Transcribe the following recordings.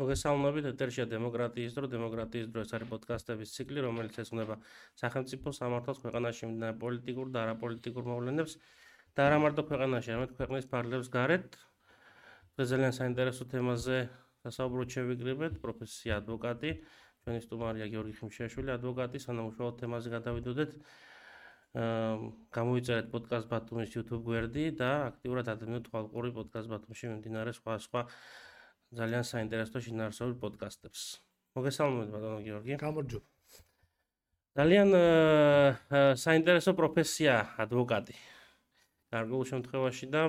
მოგესალმებით ეთერშია დემოკრატიის დრო დემოკრატიის დრო ეს არის პოდკასტების ციკლი რომელიც ეძღვნება სახელმწიფო სამართალს ქვეყანაში მიმდინარე პოლიტიკურ და არაპოლიტიკურ მოვლენებს და არა მარტო ქვეყანაში არამედ ქვეყნის ფარგლებს გარეთ. დღეს ძალიან საინტერესო თემაზე სასაუბრო შევიკრიბეთ პროფესია ადვოკატი ჩვენი სტუმარია გიორგი ხიმშიაშვილი ადვოკატი სანამუშაო თემაზე გადავიდოდეთ. აა გამოიწერეთ პოდკასტ ბათუმის YouTube გვერდი და აქტიურად ადგენთ თვალყური პოდკასტ ბათუმში მიმდინარე სხვა სხვა ძალიან საინტერესო შინაარსობრივ პოდკასტებს. მოგესალმებით ბატონო გიორგი. გამარჯობა. ძალიან საინტერესო პროფესია ადვოკატი. გარკვეულ შემთხვევაში და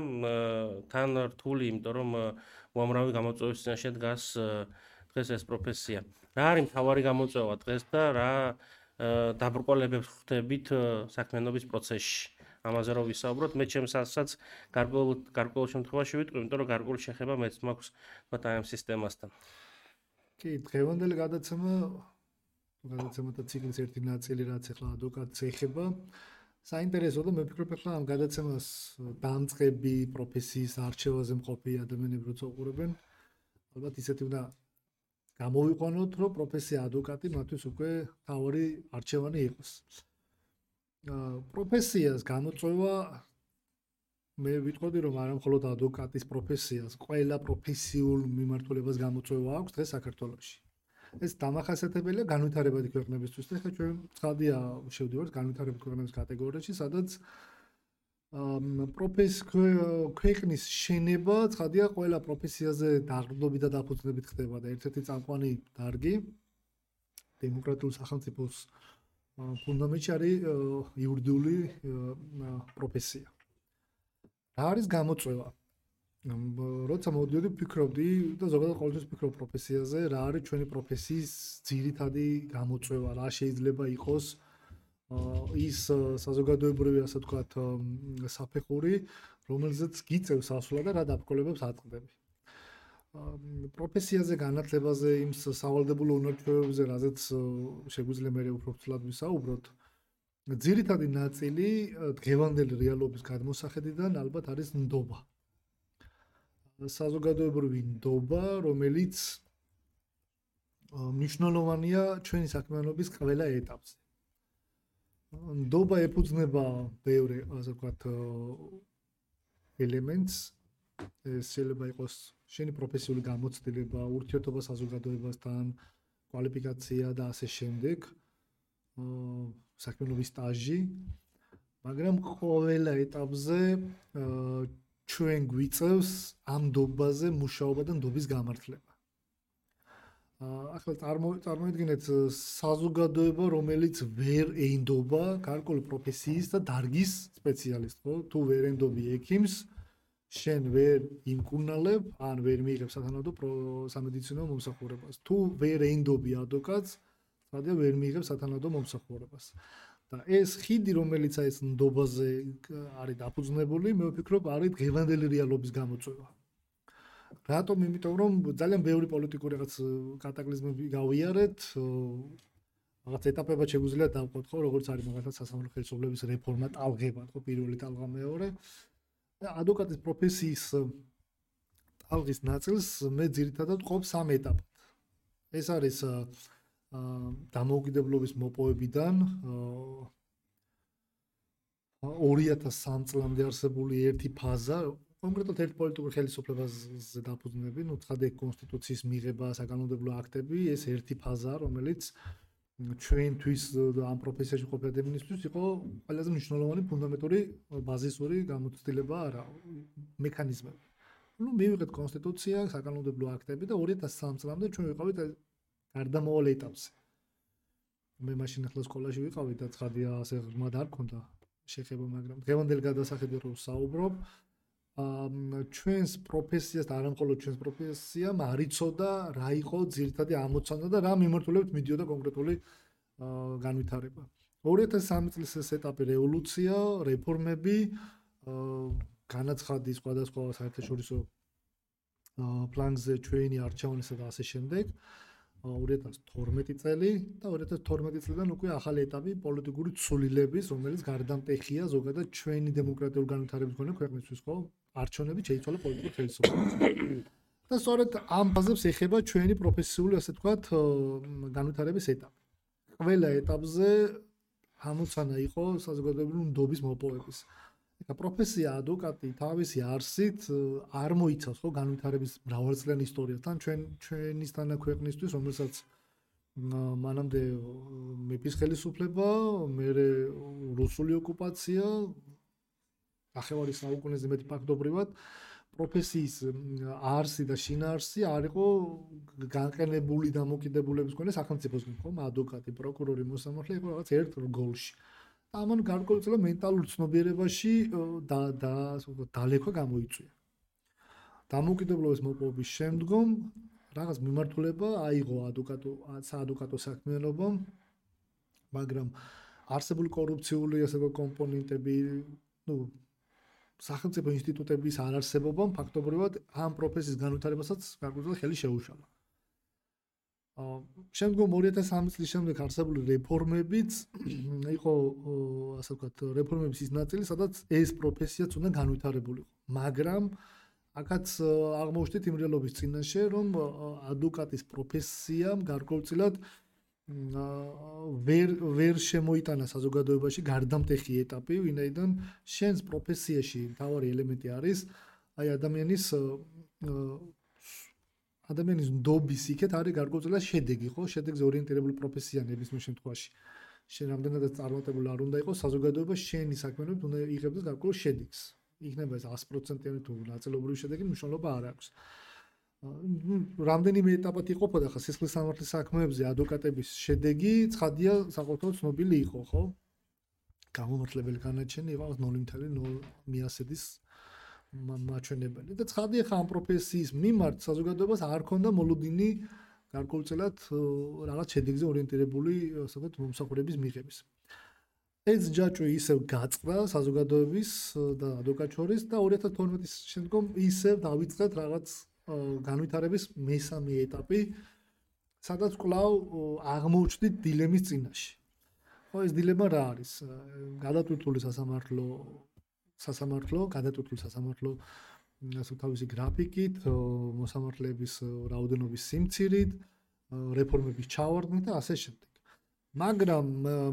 თან რთული, იმიტომ რომ უამრავი გამოწვევის წინაშე დგას დღეს ეს პროფესია. რა არის მთავარი გამოწვევა დღეს და რა დაბრკოლებებს ხვდებით საქმიანობის პროცესში? ამაზე რომ ვისაუბროთ, მე ჩემს ასაცაც გარკვეულ გარკვეულ შემთხვევაში ვიტყვი, იმიტომ რომ გარკვეული შეხება მეც მაქვს ბატაემ სისტემასთან. კი, დღევანდელი გადაცემა გადაცემათა ციკლის ერთი ნაწილი რაც ახლა ადვოკატს ეხება. საინტერესო და მე ვფიქრობ ახლა ამ გადაცემას დამწყები პროფესიის არჩევაზე მყოფი ადამიანები როცა უყურებენ, ალბათ ისეთი უნდა გამოვიყვანოთ, რომ პროფესია ადვოკატი მათთვის უკვე თავი არჩევანი იყოს. პროფესიას გამოწვევა მე ვიტყოდი რომ არა მხოლოდ ადვოკატის პროფესიას, ყველა პროფესიულ მიმართულებას გამოწვევა აქვს დღეს საქართველოში. ეს დამახასიათებელია განვითარებადი ქვეყნებისთვის. ეხლა ჩვენ ცხადია შევდივართ განვითარებადი ქვეყნების კატეგორიაში, სადაც პროფეს ქვეყნის შენება ცხადია ყველა პროფესიაზე დაღრდნობით და დაფუძნებით ხდება და ერთ-ერთი წამყვანი დარგი დემოკრატიული სახელმწიფოს ფუნდამენტი არის იურიდიული პროფესია. რა არის გამოწვევა? როცა მოდიოდი ფიქრობდი და ზოგადად ყოველთვის ფიქრობ პროფესიაზე, რა არის ჩვენი პროფესიის ძირითადი გამოწვევა, რა შეიძლება იყოს ის საზოგადოებრივი ასე ვთქვათ საფეხური, რომელზეც გიწევს ასვლა და რა დაბკოლებებს აწყდები. პროფესიაზე განათლებაზე იმ სავალდებულო უნარჩვევებზე, რაზეც შეგვიძლია მე უფრო ვთვლად ვისაუბროთ. ძირითადი ნაწილი დღევანდელი რეალობის გადმოსახედიდან ალბათ არის ნდობა. საზოგადოებრივი ნდობა, რომელიც მნიშვნელოვანია ჩვენი საქმიანობის ყველა ეტაპზე. ნდობა ეფუძნება ბევრი, ასე ვთქვათ, ელემენტს. შეიძლება იყოს შენი პროფესიული გამოცდილება, ურთიერთობა საზოგადოებასთან, კვალიფიკაცია და ასე შემდეგ. აა საქმიანობის სტაჟი. მაგრამ ყოველ ეტაპზე აა ჩვენ გვიწევს ამ დობაზე მუშაობა და დობის გამართლება. აა ახლა წარმოიდგინეთ საზოგადოება, რომელიც ვერ ეინდობა გარკვეული პროფესიის და დარგის სპეციალისტს, ხო? თუ ვერ ეინდობი ექიმს, შენ ვერ იმკუნალებ, ან ვერ მიიღებ სათანადო სამედიცინო მომსახურებას. თუ ვერ ეინდობი ადვოკატს, სადია ვერ მიიღებ სათანადო მომსახურებას. და ეს ხიდი, რომელიც აი ეს ნდობაზე არის დაფუძნებული, მე ვფიქრობ, არის ღევანდელი რეალობის გამოწვევა. რატომ? იმიტომ რომ ძალიან ბევრი პოლიტიკური რაღაც კატაკლიზმები გავიარეთ, რაღაც ეტაპებად შეგვიძლია დავყოთ, ხო, როგორც არის მაგალითად სასამართლო ხელისუფლების რეფორმა, ტალღება, ხო, პირველი ტალღა მეორე. ადვოკატის პროფესიის ტალღის ნაწილს მე ძირითადად ყოფ სამ ეტაპად. ეს არის დამოუკიდებლობის მოპოვებიდან 2003 წლამდე არსებული ერთი ფაზა, კონკრეტულად ერთ პოლიტიკურ ხელისუფლებაზე დაფუძნებული, ну, ცხადე კონსტიტუციის მიღება, საკანონმდებლო აქტები, ეს ერთი ფაზა, რომელიც ჩვენთვის ამ პროფესიაში ყოფილი ადამიანისთვის იყო ყველაზე მნიშვნელოვანი ფუნდამენტური ბაზისური გამოცდილება არა მექანიზმები. ну მივიღეთ კონსტიტუცია, საკანონმდებლო აქტები და 2003 წლამდე ჩვენ ვიყავით გარდამავალ ეტაპზე. მე მაშინ ახლა სკოლაში ვიყავი და ცხადია ასე ღრმად არ ქონდა შეხება, მაგრამ დღევანდელ გადასახედზე რო საუბრობ, ჩვენს პროფესიას და არამხოლოდ ჩვენს პროფესიამ არიწოდა რა იყო ძირითადი ამოცანა და რა მიმართულებით მიდიოდა კონკრეტული განვითარება. 2003 წლის ეს ეტაპი რევოლუცია, რეფორმები, განაცხადი სხვადასხვა საერთაშორისო პლანზე ჩვენი არჩევნისა და ასე შემდეგ. 2012 წელი და 2012 წლიდან უკვე ახალი ეტაპი პოლიტიკური ცვლილების, რომელიც გარდამტეხია ზოგადად ჩვენი დემოკრატიული განვითარების მქონე ქვეყნისთვის, ხო? არჩევნები შეიცვალა პოლიტიკურ ხელისუფლებას. და სწორედ ამ ფაზებს ეხება ჩვენი პროფესიული, ასე ვთქვათ, განვითარების ეტაპი. ყველა ეტაპზე ამოცანა იყო საზოგადოებრივი ნდობის მოპოვების. ეხა პროფესია ადვოკატი თავისი არსით არ მოიცავს ხო განვითარების მრავალწლიანი ისტორიას. თან ჩვენ ჩვენისთანა ქვეყნისთვის, რომელსაც მანამდე მეფის ხელისუფლება, მე რუსული ოკუპაცია, ახევარი საუკუნეზე მეტი ფაქტობრივად პროფესიის არსი და შინაარსი არ იყო განყენებული და მოკიდებულების მქონე სახელმწიფოსგან, ხომ? ადვოკატი, პროკურორი, მოსამართლე იყო რაღაც ერთ რგოლში. ამან გარკვეულწილად მენტალურ ცნობიერებაში და და დალექვა გამოიწვია. დამოუკიდებლობის მოპოვების შემდგომ რაღაც მიმართულება აიღო ადვოკატო საადვოკატო საქმიანობამ მაგრამ არსებული კორუფციული ასე ვთქვათ კომპონენტები ну სახელმწიფო ინსტიტუტების არარსებობამ ფაქტობრივად ამ პროფესიის განვითარებასაც გარკვეულწილად ხელი შეუშალა. აა შემდგომ 2003 წლის შემდეგ არსებული რეფორმებიც იყო ასე ვთქვათ რეფორმების ის ნაწილი, სადაც ეს პროფესიაც უნდა განვითარებულიყო. მაგრამ აქაც აღმოჩნდით იმ რეალობის წინაშე, რომ ადვოკატის პროფესიამ გარკვეულწილად ვერ ვერ შემოიტანა საზოგადოებაში გარდამტეხი ეტაპი, ვინაიდან შენს პროფესიაში მთავარი ელემენტი არის აი ადამიანის ადამიანის ნდობის იქეთ არის გარკვეულწილად შედეგი, ხო? შედეგზე ორიენტირებული პროფესია ნებისმიერ შემთხვევაში. შენ რამდენადაც წარმატებული არ უნდა იყოს საზოგადოება შენი საქმიანობით უნდა იღებდეს გარკვეულ შედეგს. იქნება ეს 100%-იანი თუ ნაწილობრივი შედეგი მნიშვნელობა არ აქვს. რამდენიმე ეტაპად იყოფოდა ხა სისხლის სამართლის საქმეებზე ადვოკატების შედეგი, ცხადია, საყოველთაოდ ცნობილი იყო, ხო? გამომართლებელი განაჩენი იყო 0.0 მიასედის მაჩვენებელი და ცხადია ხა ამ პროფესიის მიმართ საზოგადოებას არ ქონდა მოლოდინი გარკვეულწილად რაღაც შედეგზე ორიენტირებული, ასე ვთქვათ, მომსახურების მიღების. ეს ჯაჭვი ისევ გაწყდა საზოგადოების და ადვოკატურის და 2012 წლის შემდგომ ისევ დაიწყეთ რაღაც განვითარების მესამე ეტაპი, სადაც კვლავ აღმოჩნდით დილემის წინაშე. ხო, ეს დილემა რა არის? გადატვირთული სასამართლო სასამართლო, გადატვირთული სასამართლო ასე თავისი გრაფიკით, მოსამართლეების რაოდენობის სიმცირით, რეფორმების ჩავარდნით და ასე შემდეგ. მაგრამ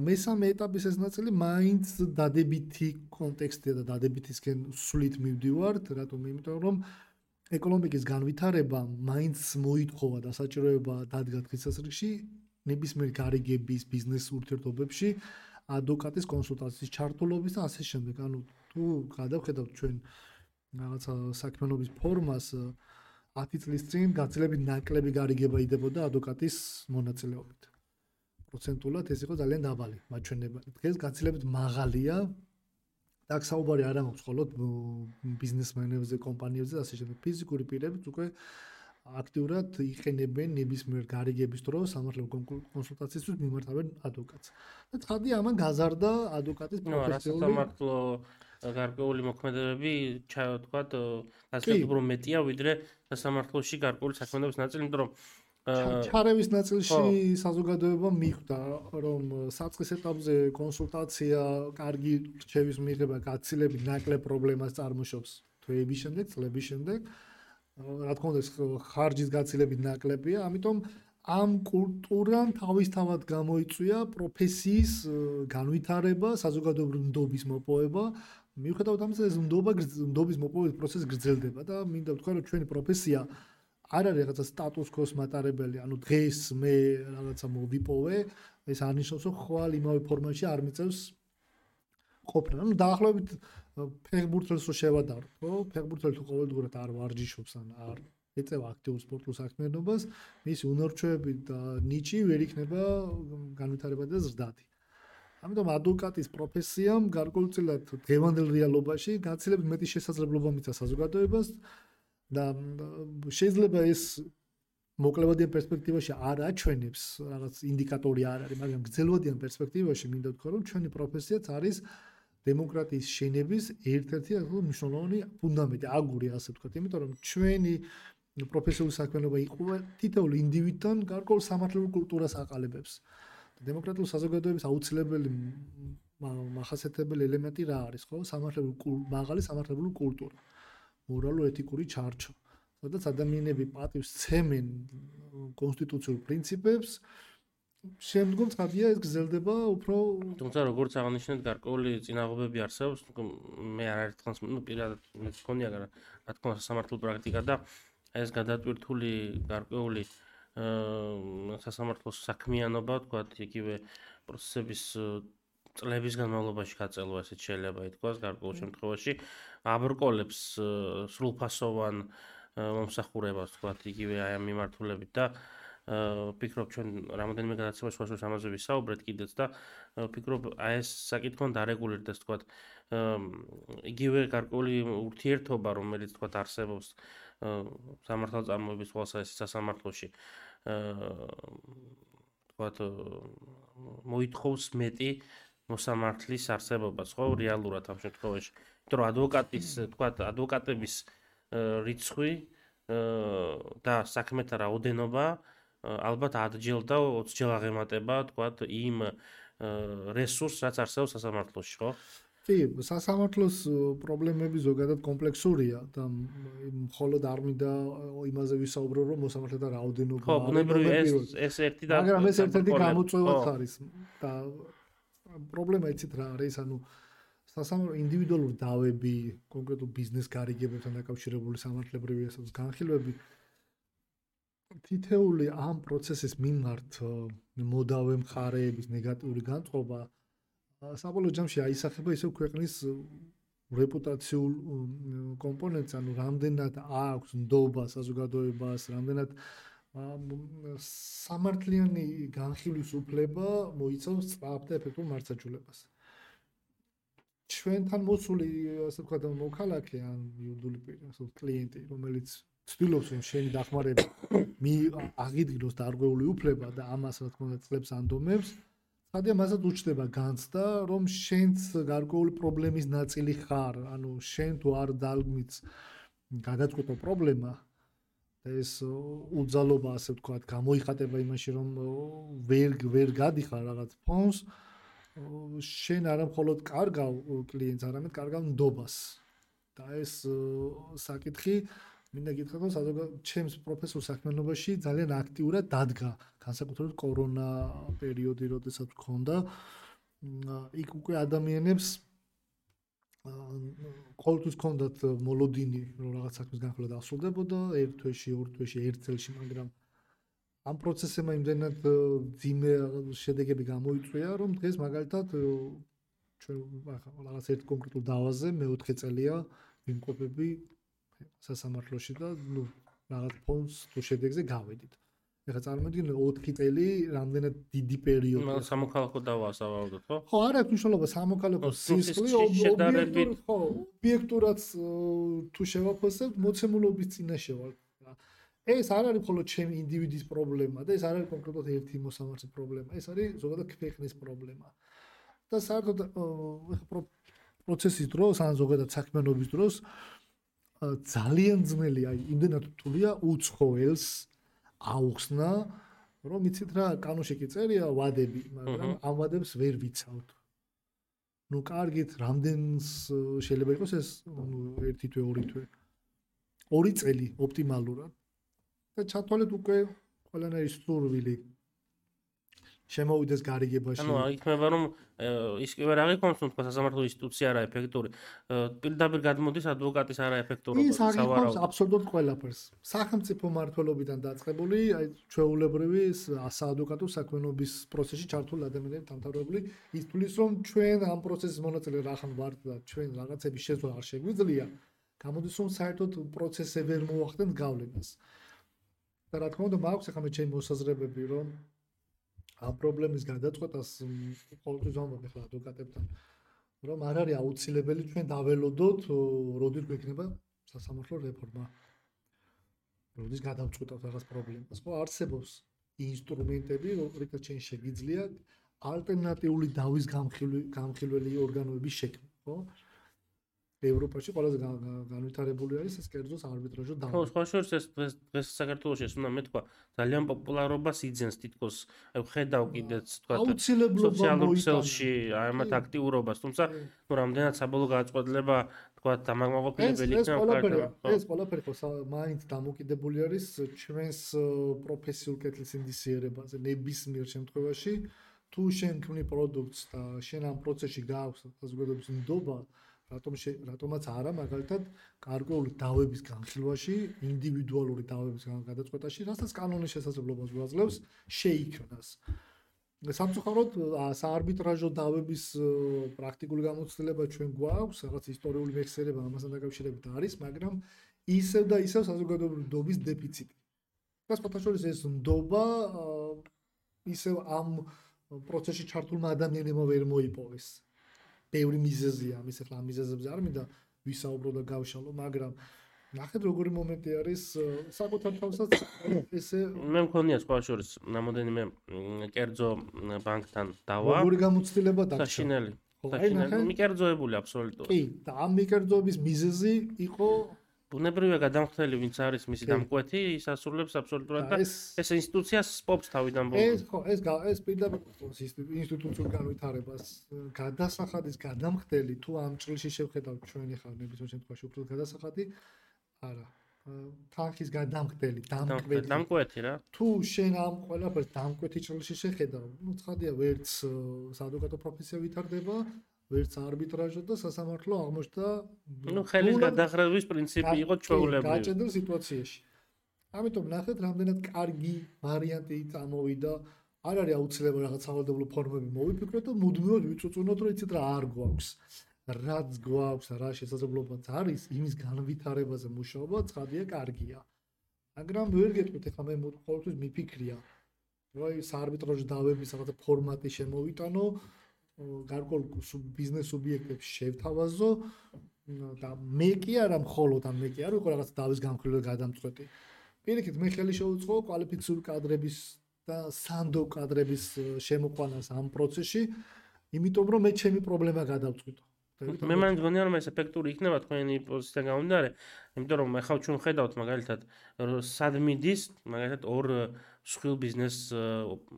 მესამე ეტაპის ეს ნაწილი მაინც დადებითი კონტექსტია და დადებითისკენ სულით მივდივართ, რატომ? იმიტომ რომ აა ეკონომიკის განვითარება მაინც მოითხოვა და საჭიროება დადგა დღესასრიგში ნებისმიერ გარიგების ბიზნეს ურთიერთობებში ადვოკატის კონსულტაციის ჩართულობის და ასე შემდეგ. ანუ თუ გადავხედავთ ჩვენ რაღაცა საქმიანობის ფორმას 10 წლის წინ გაცილებით ნაკლები გარიგება იდებოდა ადვოკატის მონაწილეობით. პროცენტულად ეს იყო ძალიან დაბალი მაჩვენება. დღეს გაცილებით მაღალია. და აქ საუბარი არ ამობს მხოლოდ ბიზნესმენებზე, კომპანიებზე და ასე შემდეგ. ფიზიკური პირებიც უკვე აქტიურად იყენებენ ნებისმიერ გარიგების დროს სამართლებრივ კონსულტაციისთვის მიმართავენ ადვოკატს. და ცხადია ამან გაზარდა ადვოკატის პროფესიული სამართლო გარკვეული მოქმედებები, თქვა, ასე უფრო მეტია ვიდრე სამართლოში გარკვეული საქმიანობის ნაწილი, იმიტომ რომ ჩარევის ნაწილში საზოგადოება მიხვდა რომ საწყის ეტაპზე კონსულტაცია კარგი რჩევის მიღება გაცილებით ნაკლებ პრობლემას წარმოშობს თვეების შემდეგ წლების შემდეგ. რა თქმა უნდა ხარჯის გაცილებით ნაკლებია ამიტომ ამ კულტურამ თავისთავად გამოიწვია პროფესიის განვითარება საზოგადოებრივი ნდობის მოპოვება. მიუხედავად ამისა ეს ნდობა ნდობის მოპოვების პროცესი გრძელდება და მინდა ვთქვა რომ ჩვენი პროფესია არ არის რაღაცა სტატუს კოს მატარებელი, ანუ დღეს მე რაღაცა მოვიპოვე, ეს არნიშნავს, რომ ხვალ იმავე ფორმაში არ მიწევს ყოფნა. ანუ დაახლოებით ფეხბურთელს რო შევადაროთ, ხო? ფეხბურთელი თუ ყოველდღურად არ ვარჯიშობს ან არ ეწევა აქტიურ სპორტულ საქმიანობას, მისი უნარჩვევები და ნიჭი ვერ იქნება განვითარებადი და ზრდადი. ამიტომ ადვოკატის პროფესიამ გარკვეულწილად დღევანდელ რეალობაში გაცილებით მეტი შესაძლებლობა მისცა საზოგადოებას და შეიძლება ეს მოკლევადიან პერსპექტივაში არ აჩვენებს რაღაც ინდიკატორი არ არის, მაგრამ გრძელვადიან პერსპექტივაში მინდა ვთქვა, რომ ჩვენი პროფესიაც არის დემოკრატიის შენების ერთ-ერთი ახალ მნიშვნელოვანი ფუნდამენტი, აგური ასე ვთქვათ, იმიტომ რომ ჩვენი პროფესიული საქმიანობა იყო თითოეულ ინდივიდთან გარკვეულ სამართლებრივ კულტურას აყალიბებს. დემოკრატიულ საზოგადოების აუცილებელი მახასიათებელი ელემენტი რა არის, ხო? სამართლებრივ მაღალი სამართლებრივი კულტურა. მორალურ-ეთიკური ჩარჩო. სადაც ადამიანები პატივს ცემენ კონსტიტუციურ პრინციპებს, შემდგომ ცხადია ეს გრძელდება უფრო თუმცა როგორც აღნიშნეთ გარკვეული წინაღობები არსებობს მე არ ერთხანს ნუ პირადად მეც მქონია რა თქმა უნდა სამართლო პრაქტიკა და ეს გადატვირთული გარკვეული აა სასამართლოს საქმიანობა თქვა იგივე პროცესების წლების განმავლობაში გაწელვა ესეც შეიძლება ითქვას გარკვეულ შემთხვევაში აბრკოლებს სრულფასოვან მომსახურებას თქვა იგივე აი ამ მიმართულებით და ვფიქრობ ჩვენ რამოდენიმე გადაცემაში სხვადასხვა ამაზე ვისაუბრეთ კიდეც და ვფიქრობ აი ეს საკითხი უნდა რეგულირდეს თქვა იგივე გარკვეული ურთიერთობა რომელიც თქვა არსებობს სამართალ წარმოების ყოველსა ეს სასამართლოში თქვა მოითხოვს მეტი მოსამართლის არსებობას, ხო, რეალურად ამ შემთხვევაში. იმიტომ რომ ადვოკატის, თქვა, ადვოკატების რიცხვი და საქმეთა რაოდენობა ალბათ ადჯილ და 20 ჯერ აღემატება, თქვა, იმ რესურსს, რაც არსებობს სასამართლოში, ხო? კი, სასამართლოს პრობლემები ზოგადად კომპლექსურია და მხოლოდ არ მინდა იმაზე ვისაუბრო, რომ მოსამართლეთა რაოდენობა ხო, ბუნებრივია ეს ეს ერთი და მაგრამ ეს ერთ-ერთი გამოწვევაც არის და პრობლემა იცით რა არის, ანუ სასამართლო ინდივიდუალური დავები, კონკრეტულ ბიზნეს გარიგებებთან დაკავშირებული სამართლებრივი ესეც განხილვები თითეული ამ პროცესის მიმართ მოდავე მხარეების ნეგატიური განწყობა საბოლოო ჯამში აისახება ისევ ქვეყნის რეპუტაციულ კომპონენტს, ანუ რამდენად აქვს ნდობა საზოგადოებას, რამდენად სამართლიანი განხილვის უფლება მოიცავს სწრაფ და ეფექტურ მარცხაჯულებას. ჩვენთან მოსული, ასე ვთქვათ, მოქალაქე ან იუდული პირი, ასე კლიენტი, რომელიც ცდილობს რომ შენი დახმარება მი აღიდგინოს დარღვეული უფლება და ამას რა თქმა უნდა წლებს ანდომებს, სადია მასაც უჩნდება განცდა, რომ შენც გარკვეული პრობლემის ნაწილი ხარ, ანუ შენ თუ არ დაგმიც გადაწყვეტო პრობლემა, ეს უძალობა ასე ვთქვათ გამოიხატება იმაში რომ ვერ ვერ გადიხარ რაღაც ფონს შენ არა მხოლოდ კარგავ კლიენტს არამედ კარგავ ნდობას. და ეს საკითხი მინდა გითხრათ რომ საზოგადო ჩემს პროფესორ საქმიანობაში ძალიან აქტიურად დადგა განსაკუთრებით კორონა პერიოდი როდესაც გქონდა იქ უკვე ადამიანებს ყოველთვის კონდათ მოლოდინი რომ რაღაც საქმის განხილვა დასრულდებოდა ერთ თვეში, ორ თვეში, ერთ წელში, მაგრამ ამ პროცესებმა იმდენად ძიმე შედეგები გამოიწვია, რომ დღეს მაგალითად ჩვენ რაღაც ერთ კონკრეტულ დავაზე მეოთხე წელია ვიმყოფები სასამართლოში და ნუ რაღაც ფონს თუ შედეგზე გავედით. ეხლა წარმოიდგინე 4 წელი რამდენად დიდი პერიოდი სამოქალაქო დავასავავდოთ ხო? ხო, არ აქვს მნიშვნელობა სამოქალაქო სისხლი ობიექტურად ხო, ობიექტურად თუ შევაფასებთ მოცემულობის წინაშე ვარ. ეს არ არის მხოლოდ ჩემი ინდივიდის პრობლემა და ეს არ არის კონკრეტულად ერთი მოსამართლე პრობლემა, ეს არის ზოგადად ქვეყნის პრობლემა. და საერთოდ ეხლა პროცესის დროს ან ზოგადად საქმიანობის დროს ძალიან ძნელი აი იმდენად რთულია უცხოელს აუხსნა, რომ იცით რა, კანონში კი წერია ვადები, მაგრამ ამ ვადებს ვერ ვიცავთ. ну კარგით, რამდენს შეიძლება იყოს ეს, ну ერთი თვე, ორი თვე. ორი წელი ოპტიმალურად. და ჩათვალეთ უკვე ყველანაირი სურვილი შემოვიდეს გარიგებაში. ანუ იქნება რომ ის კი ვერ აღიქონს თქო სასამართლო ინსტიტუცია არა ეფექტური. პირდაპირ გადმოდის ადვოკატის არა ეფექტურობა. ის აღიქონს აბსოლუტურად ყველაფერს. სახელმწიფო მართლობიდან დაწყებული, აი ჩვეულებრივი საადვოკატო საქმიანობის პროცესში ჩართული ადამიანები დამთავრებული, ის თulis რომ ჩვენ ამ პროცესის მონაწილე რახან ვართ და ჩვენ რაღაცების შეცვლა არ შეგვიძლია. გამოდის რომ საერთოდ პროცესები ვერ მოახდენთ გავლენას. და რა თქმა უნდა, მაქვს ახლა მე ჩემი მოსაზრებები, რომ ამ პრობლემის გადაწყვეტას ყოველთვის ვამბობ ახლა ადვოკატებთან რომ არ არის აუცილებელი ჩვენ დაველოდოთ როდის გვექნება სასამართლო რეფორმა. როდის გადავწყვეტავთ რაღაც პრობლემას. ხო არსებობს ინსტრუმენტები როდესაც ჩვენ შეგიძლია ალტერნატიული დავის გამხილველი ორგანოების შექმნა ხო ევროპაში ყველაზე განვითარებული არის ეს კერძოს არბიტრაჟო დავა. ხო, სხვა შორის ეს დღეს დღეს საქართველოს ეს უნდა მეთქვა. ძალიან პოპულარობას იძენს თითქოს ხედავ კიდეც თქვა სოციალურ ქსელში აი ამათ აქტიურობას, თუმცა ნუ რამდენად საბოლოო გადაწყვეტილება თქვა დამაკმაყოფილებელი იქნება ყველაფერი ეს ყველაფერი ხო მაინც დამოკიდებული არის ჩვენს პროფესიულ კეთილ სინდისიერებაზე ნებისმიერ შემთხვევაში. თუ შენ ქმნი პროდუქტს და შენ ამ პროცესში გააქვს საზოგადოების ნდობა რატომ რატომაც არა მაგალითად კარგული დავების განხილვაში ინდივიდუალური დავების გადაწყვეტაში რასაც კანონის შესაძლებლობას გვაძლევს შეიქმნას სამწუხაროდ საარბიტრაჟო დავების პრაქტიკული გამოცდილება ჩვენ გვაქვს რაღაც ისტორიული მეხსიერება ამასთან დაკავშირებით არის მაგრამ ისევ და ისევ საზოგადოებრივი ნდობის დეფიციტი და სპეციალურად ეს ნდობა ისევ ამ პროცესში ჩართულმა ადამიანებმა ვერ მოიპოვეს. ბევრი მიზეზია, ამის ახლა მიზეზებზე არ მინდა ვისაუბრო და გავშალო, მაგრამ ნახეთ როგორი მომენტი არის საკუთარ თავსაც ესე მე მქონია სხვა შორის რამოდენიმე კერძო ბანკთან დავა. როგორი გამოცდილება და საშინელი. საშინელი მიკერძოებული აბსოლუტურად. კი, და ამ მიკერძოების მიზეზი იყო ბუნებრივია გადამხდელი ვინც არის მისი დამკვეთი ის ასრულებს აბსოლუტურად და ეს ინსტიტუცია სპობს თავიდან ბოლომდე ეს ხო ეს ეს პირდაპირ ინსტიტუციურ განვითარებას გადასახადის გადამხდელი თუ ამ ჭრილში შევხედავთ ჩვენი ხარ ნებისმიერ შემთხვევაში უფრო გადასახადი არა. თანხის გადამხდელი დამკვეთი. დამკვეთი რა. თუ შენ ამ ყველაფერს დამკვეთი ჭრილში შეხედავ ну ცხადია ვერც საადვოკატო პროფესია ვითარდება ვერც არბიტრაჟო და სასამართლო აღმოჩნდა ну ხელის გადახრების პრინციპი იყო ჩვეულებრივი. გაჭედელ სიტუაციაში. ამიტომ ნახეთ რამდენად კარგი ვარიანტი წამოვიდა. არ არის აუცილებელი რაღაც სავალდებულო ფორმები მოვიფიქროთ და მუდმივად ვიწუწუნოთ რომ იცით რა არ გვაქვს. რაც გვაქვს რა შესაძლებლობაც არის იმის განვითარებაზე მუშაობა ცხადია კარგია. მაგრამ ვერ გეტყვით ახლა მე ყოველთვის მიფიქრია რომ ეს არბიტრაჟი დავების რაღაცა ფორმატი შემოვიტანო გარკვეულ ბიზნეს სუბიექტებს შევთავაზო და მე კი არა მხოლოდ ამ მე კი არ ვიყო რაღაც დავის გამხრილო გადამწყვეტი. პირიქით მე ხელი შეუწყო კვალიფიციური კადრების და სანდო კადრების შემოყვანას ამ პროცესში, იმიტომ რომ მე ჩემი პრობლემა გადავწყვიტო. მე მან გონია რომ ეს ეფექტური იქნება თქვენი პოზიცია გამომდინარე, იმიტომ რომ მე ხავ ჩვენ ხედავთ მაგალითად სად მიდის მაგალითად ორ მსხვილ ბიზნეს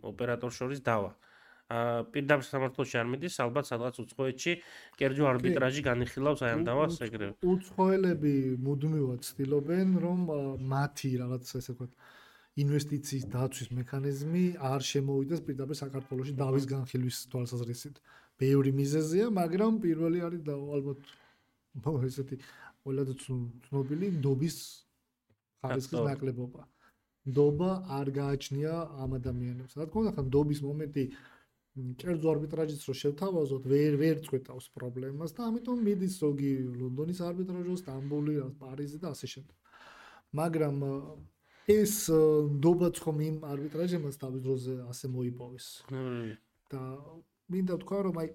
ოპერატორ შორის დავა. პირდაპირ სამართლოში არ მიდის, ალბათ სადღაც უცხოეთში კერძო არბიტრაჟი განიხილავს აი ამ დავას ეგრევე. უცხოელები მუდმივად ცდილობენ, რომ მათი რაღაც ესე ვთქვათ ინვესტიციის დაცვის მექანიზმი არ შემოვიდეს პირდაპირ საქართველოსში დავის განხილვის თვალსაზრისით. ბევრი მიზეზია, მაგრამ პირველი არის და ალბათ ესეთი ყველაზე ცნობილი ნდობის ხარისხის ნაკლებობა. ნდობა არ გააჩნია ამ ადამიანებს. რა თქმა უნდა, ხან ნდობის მომენტი კერძო არბიტრაჟიც რო შევთავაზოთ, ვერ ვერ წვეთავს პრობლემას და ამიტომ მიდის ზოგი ლონდონის არბიტრაჟო, სტამბული, პარიზი და ასე შემდეგ. მაგრამ ეს ნდობაც ხომ იმ არბიტრაჟებას თავის დროზე ასე მოიპოვეს. და მინდა თქვა რომ აი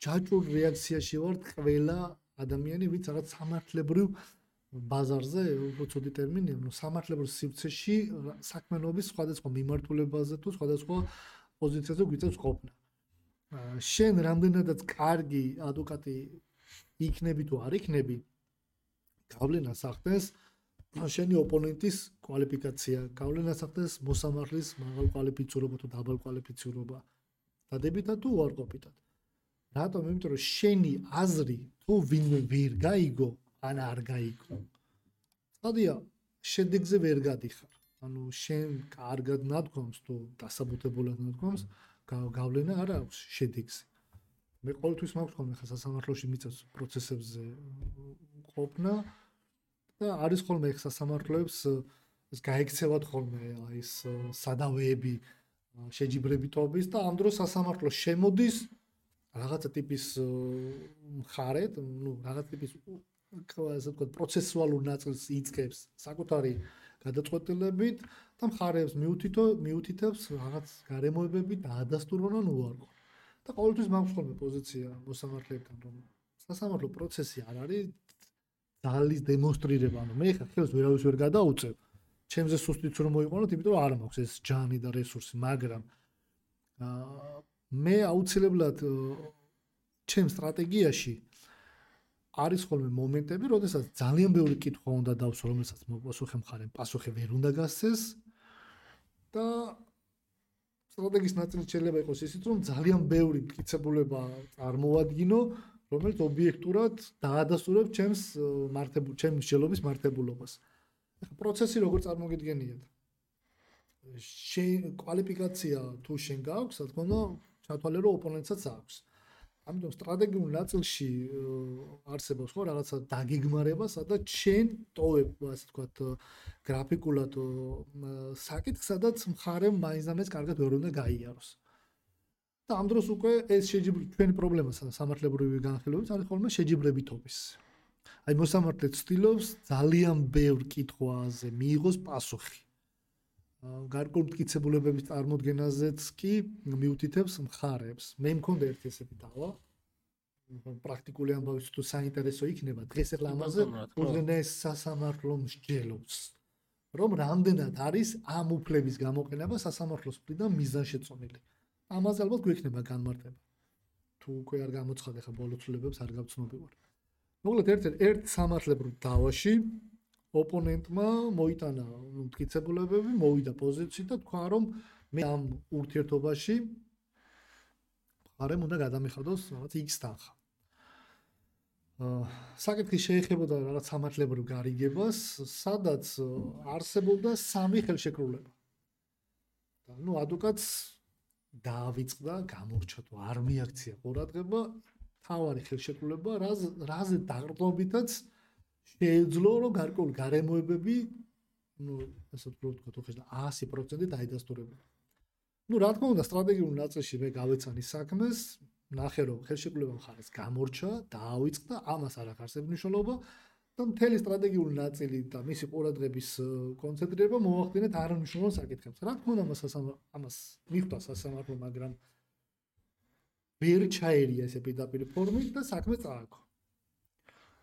ჯაჭურ რეაქციაში ვარ ყველა ადამიანი, ვინც რაღაც სამართლებრივ ბაზარზე, უფრო ცუდი ტერმინია, ნუ სამართლებრივ სივრცეში საქმიანობის სხვადასხვა მიმართულებაზე თუ სხვადასხვა პოზიციაზე გვიწევს ყოფნა. შენ რამდენადაც კარგი ადვოკატი იქნები თუ არ იქნები, გავლენას ახდენს შენი ოპონენტის კვალიფიკაცია, გავლენას ახდენს მოსამართლის მაღალ კვალიფიცირება თუ დაბალ კვალიფიცირება. დადებითად თუ უარყოფითად. რატომ? იმიტომ რომ შენი აზრი თუ ვინმე ვერ გაიგო, ან არ გაიგო. სადია შედეგზე ვერ გადიხარ. ანუ შენ კარგად ნადგომს თუ დასაბუთებულად ნადგომს გავლენა არ აქვს შედეგზე. მე ყოველთვის მაქვს ხოლმე ხა სასამართლოში მიწევს პროცესებზე ყოფნა და არის ხოლმე ხა სასამართლოებს ეს გაიქცევათ ხოლმე ეს სადავეები შეჯიბრებითობის და ამ დროს სასამართლო შემოდის რაღაცა ტიპის მხარეთ, ну, რაღაც ტიპის ასე ვთქვათ, პროცესუალურ ნაწილს იწყებს საკუთარი გადაწყვეტილებით და მხარეებს მიუთითო მიუთითებს რაღაც გარემოებები და ადასტურონ უარყო. და ყოველთვის მაქვს ხოლმე პოზიცია მოსამართლებთან რომ სასამართლო პროცესი არ არის ძალის დემონსტრირება, ანუ მე ხა ხელს ვერავის ვერ გადაუწევ. ჩემზე სუსტიც რომ მოიყვანოთ, იმიტომ რომ არ მაქვს ეს ჯანი და რესურსი, მაგრამ აა მე აუცილებლად ჩემ სტრატეგიაში არის ხოლმე მომენტები, როდესაც ძალიან ბევრი კითხვა უნდა დავსვა, რომელსაც მოპასუხე მხარემ პასუხი ვერ უნდა გასცეს და სტრატეგიის ნაწილი შეიძლება იყოს ისიც, რომ ძალიან ბევრი მტკიცებულება წარმოვადგინო, რომელიც ობიექტურად დაადასტურებს ჩემს მართებულ ჩემს მსჯელობის მართებულობას. ახლა პროცესი როგორ წარმოგიდგენიათ? შენ კვალიფიკაცია თუ შენ გაქვს, რა თქმა უნდა, ჩათვალე რომ ოპონენტსაც აქვს. ამიტომ სტრატეგიულ ნაწილში არსებობს ხო რაღაცა დაგეგმარება, სადაც შენ ტოვებ, ასე ვთქვათ, გრაფიკულად საკითხს, სადაც მხარემ მაინცდამაინც კარგად ვერ უნდა გაიაროს. და ამ დროს უკვე ეს შეჯიბრი ჩვენი პრობლემა სამართლებრივი განხილვების არის ხოლმე შეჯიბრებითობის. აი მოსამართლე ცდილობს ძალიან ბევრ კითხვაზე მიიღოს პასუხი. გარკვეულ მტკიცებულებების წარმოქმნაზეც კი მიუთითებს მხარებს. მე მქონდა ერთი ესეთი დავა. პრაქტიკული ამბავი თუ საინტერესო იქნება დღეს ახლა ამაზე უზენაეს სასამართლო მსჯელობს. რომ რამდენად არის ამ უფლების გამოყენება სასამართლოს მხრიდან მიზანშეწონილი. ამაზე ალბათ გვექნება განმარტება. თუ უკვე არ გამოცხადე ხა ბოლო ცვლილებებს არ გავცნობი ვარ. მოკლედ ერთ ერთ სამართლებრივ დავაში ოპონენტმა მოიტანა მტკიცებულებები, მოვიდა პოზიციით და თქვა რომ მე ამ ურთიერთობაში არემ უნდა გადამიხადოს რაღაც X თანხა. აა საკითხი შეეხებოდა რაღაც სამართლებრივ გარიგებას, სადაც არსებობდა სამი ხელშეკრულება. და ნუ ადვოკატს დაავიწყდა, გამორჩა თუ არ მიაქცია ყურადღება თავარი ხელშეკრულება, რაზე რაზე დაყრდნობითაც შეეძლო რომ გარკვეული გარემოებები ну ასე ვთქვათ თუ ხეშა 100% დაიდასტურებოდა. ну რა თქმა უნდა სტრატეგიულ ნაწილში მე გავეცანი საქმეს, ნახე რომ ხელშეკრულება მხარეს გამორჩა, დაავიწყდა, ამას არ აქვს არსებული მნიშვნელობა და მთელი სტრატეგიული ნაწილი და მისი ყურადღების კონცენტრირება მოახდინეთ არამნიშვნელოვან საკითხებს. რა თქმა უნდა ამას ამას მიხვდა სასამართლო, მაგრამ ვერ ჩაერია ესე პირდაპირ ფორმით და საქმე წააგო.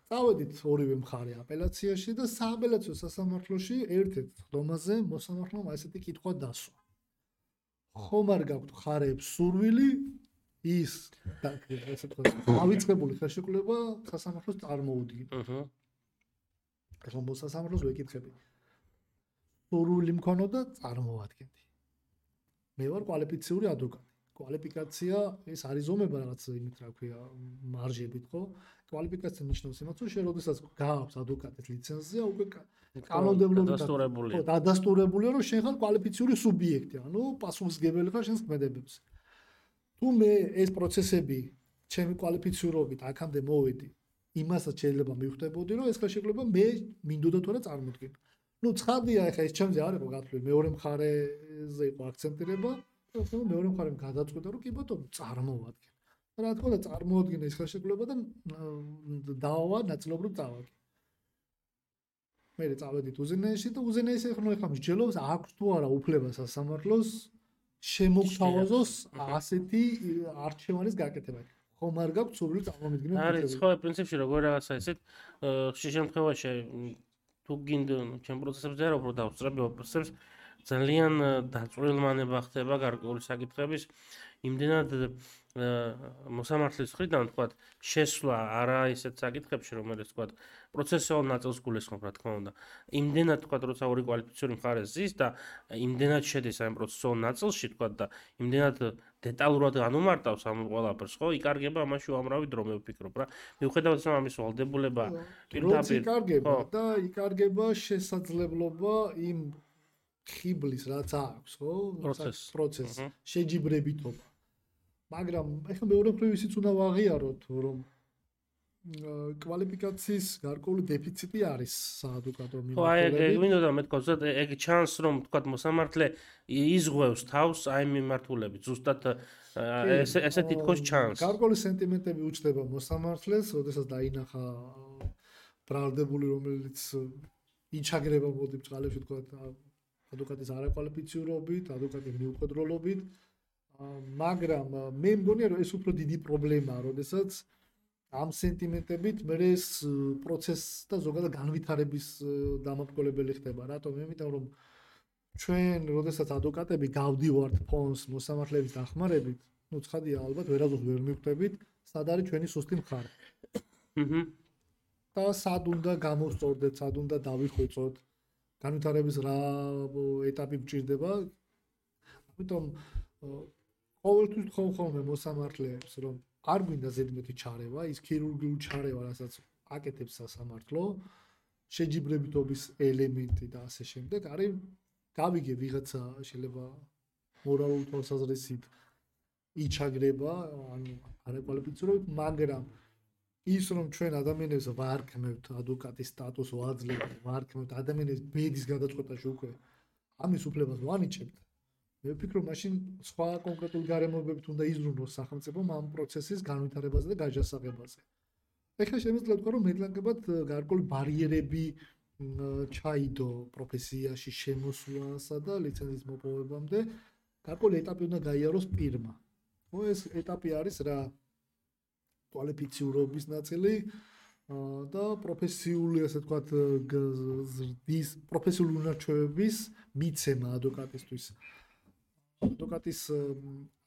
წავედით ორივე მხარე აპელაციაში და სააპელაციო სასამართლოში ერთ-ერთ ხდომაზე მოსამართლომ ასეთი კითხვა დასვა. ხომ არ გაქვთ ხარებს სურვილი ის და ესე თქვა ავიწყებული ხელშეკრულება სასამართლოს წარმოუდგინო. აჰა. ახლა მოსასამართლოს ვეკითხები. სურვილი მქონოდა წარმოადგენდი. მე ვარ კვალიფიციური ადვოკატი. კვალიფიკაცია ეს არის ზომება რაღაც იმით რა ქვია მარჟებით ხო? კვალიფიკაცია ნიშნავს იმას რომ შენ როდესაც გააქვს ადვოკატის ლიცენზია უკვე კანონმდებლობით დადასტურებულია ხო დადასტურებულია რომ შენ ხარ კვალიფიციური სუბიექტი ანუ პასუხისგებელი ხარ შენს კმედებებს. თუ მე ეს პროცესები ჩემი კვალიფიციურობით აქამდე მოვედი იმასაც შეიძლება მივხვდებოდი რომ ეს ხელშეკრულება მე მინდოდა თუ არა წარმოდგინო ну ცხადია ეხა ეს ჩემზე არ იყო გათვლილი მეორე მხარეზე იყო აქცენტირება ხო მეორე მხარემ გადაწყვეტა რომ კი ბატონო წარმოვადგენ. რა თქმა უნდა წარმოადგენ ეს ხელშეკრულება და დაავა ნაწილობრივ წავაგე. მე წავედით უზენაეში და უზენაესი ხო ახლა მსჯელობს აქვს თუ არა უფლება სასამართლოს შემოგთავაზოს ასეთი არჩევანის გაკეთება. ხომ არ გაქვს სურვილი წარმომიდგინო? არის ხო პრინციპში როგორ რაღაცა ესეთ ხშირ შემთხვევაში თუ გინდ ჩემ პროცესებზე რა უფრო დავსწრები პროცესებს ძალიან დაწვრილმანება ხდება გარკვეული საკითხების. იმდენად მოსამართლის ხრიდან თქვა შესვლა არა ისეთ საკითხებში რომელიც თქვა პროცესუალ ნაწილს გულისხმობ რა თქმა უნდა. იმდენად თქვა როცა ორი კვალიფიციური მხარე ზის და იმდენად შედის ამ პროცესუალ ნაწილში თქვა და იმდენად დეტალურად განუმარტავს ამ ყველაფერს ხო იკარგება ამაში უამრავი დრო მე ვფიქრობ რა. მიუხედავად ამ ამის ვალდებულება პირდაპირ იკარგება და იკარგება შესაძლებლობა იმ ხიბლის რაც აქვს, ხო? პროცეს. პროცეს. შეჯიბრებითობა. მაგრამ ეხლა მეორე მხრივ ისიც უნდა ვაღიაროთ, რომ კვალიფიკაციის გარკვეული დეფიციტი არის საადვოკატო მიმართულებით. ხო, აი, მინდოდა მეთქვა, ზუსტად ეგ ჩანს, რომ თქვა მოსამართლე იზღვევს თავს აი მიმართულებით. ზუსტად ესე ესე თითქოს ჩანს. გარკვეული სენტიმენტები უჩნდება მოსამართლეს, ოდესაც დაინახა ბრალდებული, რომელიც იჩაგრება მოდი ბწყალებში თქვა ადვოკატის არაკვალიფიციურობით, ადვოკატის მიუხედროლობით. მაგრამ მე მგონია რომ ეს უფრო დიდი პრობლემაა, როდესაც ამ სენტიმენტებით მე ეს პროცესს და ზოგადად განვითარების დამოკიდებელი ხდება. რატომ? იმიტომ რომ ჩვენ როდესაც ადვოკატები გავდივართ ფონს მოსამართლეების დახმარებით, ну ცხადია ალბათ ვერაზოს ვერ მიხვდებით, სად არის ჩვენი სუსტი მხარე. აჰა. და სად უნდა გამოვსწორდეთ, სად უნდა დავიხვეწოთ. განვითარების რა ეტაპი გჭირდება. ამიტომ ყოველთვის ხომ ხოლმე მოსამართლეებს რომ არ გვინდა ზედმეტი ჩარევა, ის ქირურგიული ჩარევა, რასაც აკეთებს სასამართლო, შეჯიბრებითობის ელემენტი და ასე შემდეგ, არის გავიგე ვიღაცა შეიძლება მორალურ თვალსაზრისით იჩაგრება, ანუ არაკვალიფიცირებთ, მაგრამ ის რომ ჩვენ ადამიანებს ვარქმევთ ადვოკატის სტატუსს ვაძლევთ, ვარქმევთ ადამიანებს ბედის გადაწყვეტაში უკვე ამის უფლებას ვანიჭებთ. მე ვფიქრობ, მაშინ სხვა კონკრეტულ გარემოებებით უნდა იზრუნოს სახელმწიფო ამ პროცესის განვითარებაზე და გაჯასაღებაზე. ეხლა შემიძლია ვთქვა, რომ მეტლაკებად გარკვეული ბარიერები ჩაიდო პროფესიაში შემოსვლასა და ლიცენზიის მოპოვებამდე გარკვეული ეტაპი უნდა გაიაროს პირმა. ო ეს ეტაპი არის რა კვალიფიციურობის ნაწილი და პროფესიული ასე ვთქვათ ზრდის პროფესიული უნარჩვევების მიცემა ადვოკატისთვის. ადვოკატის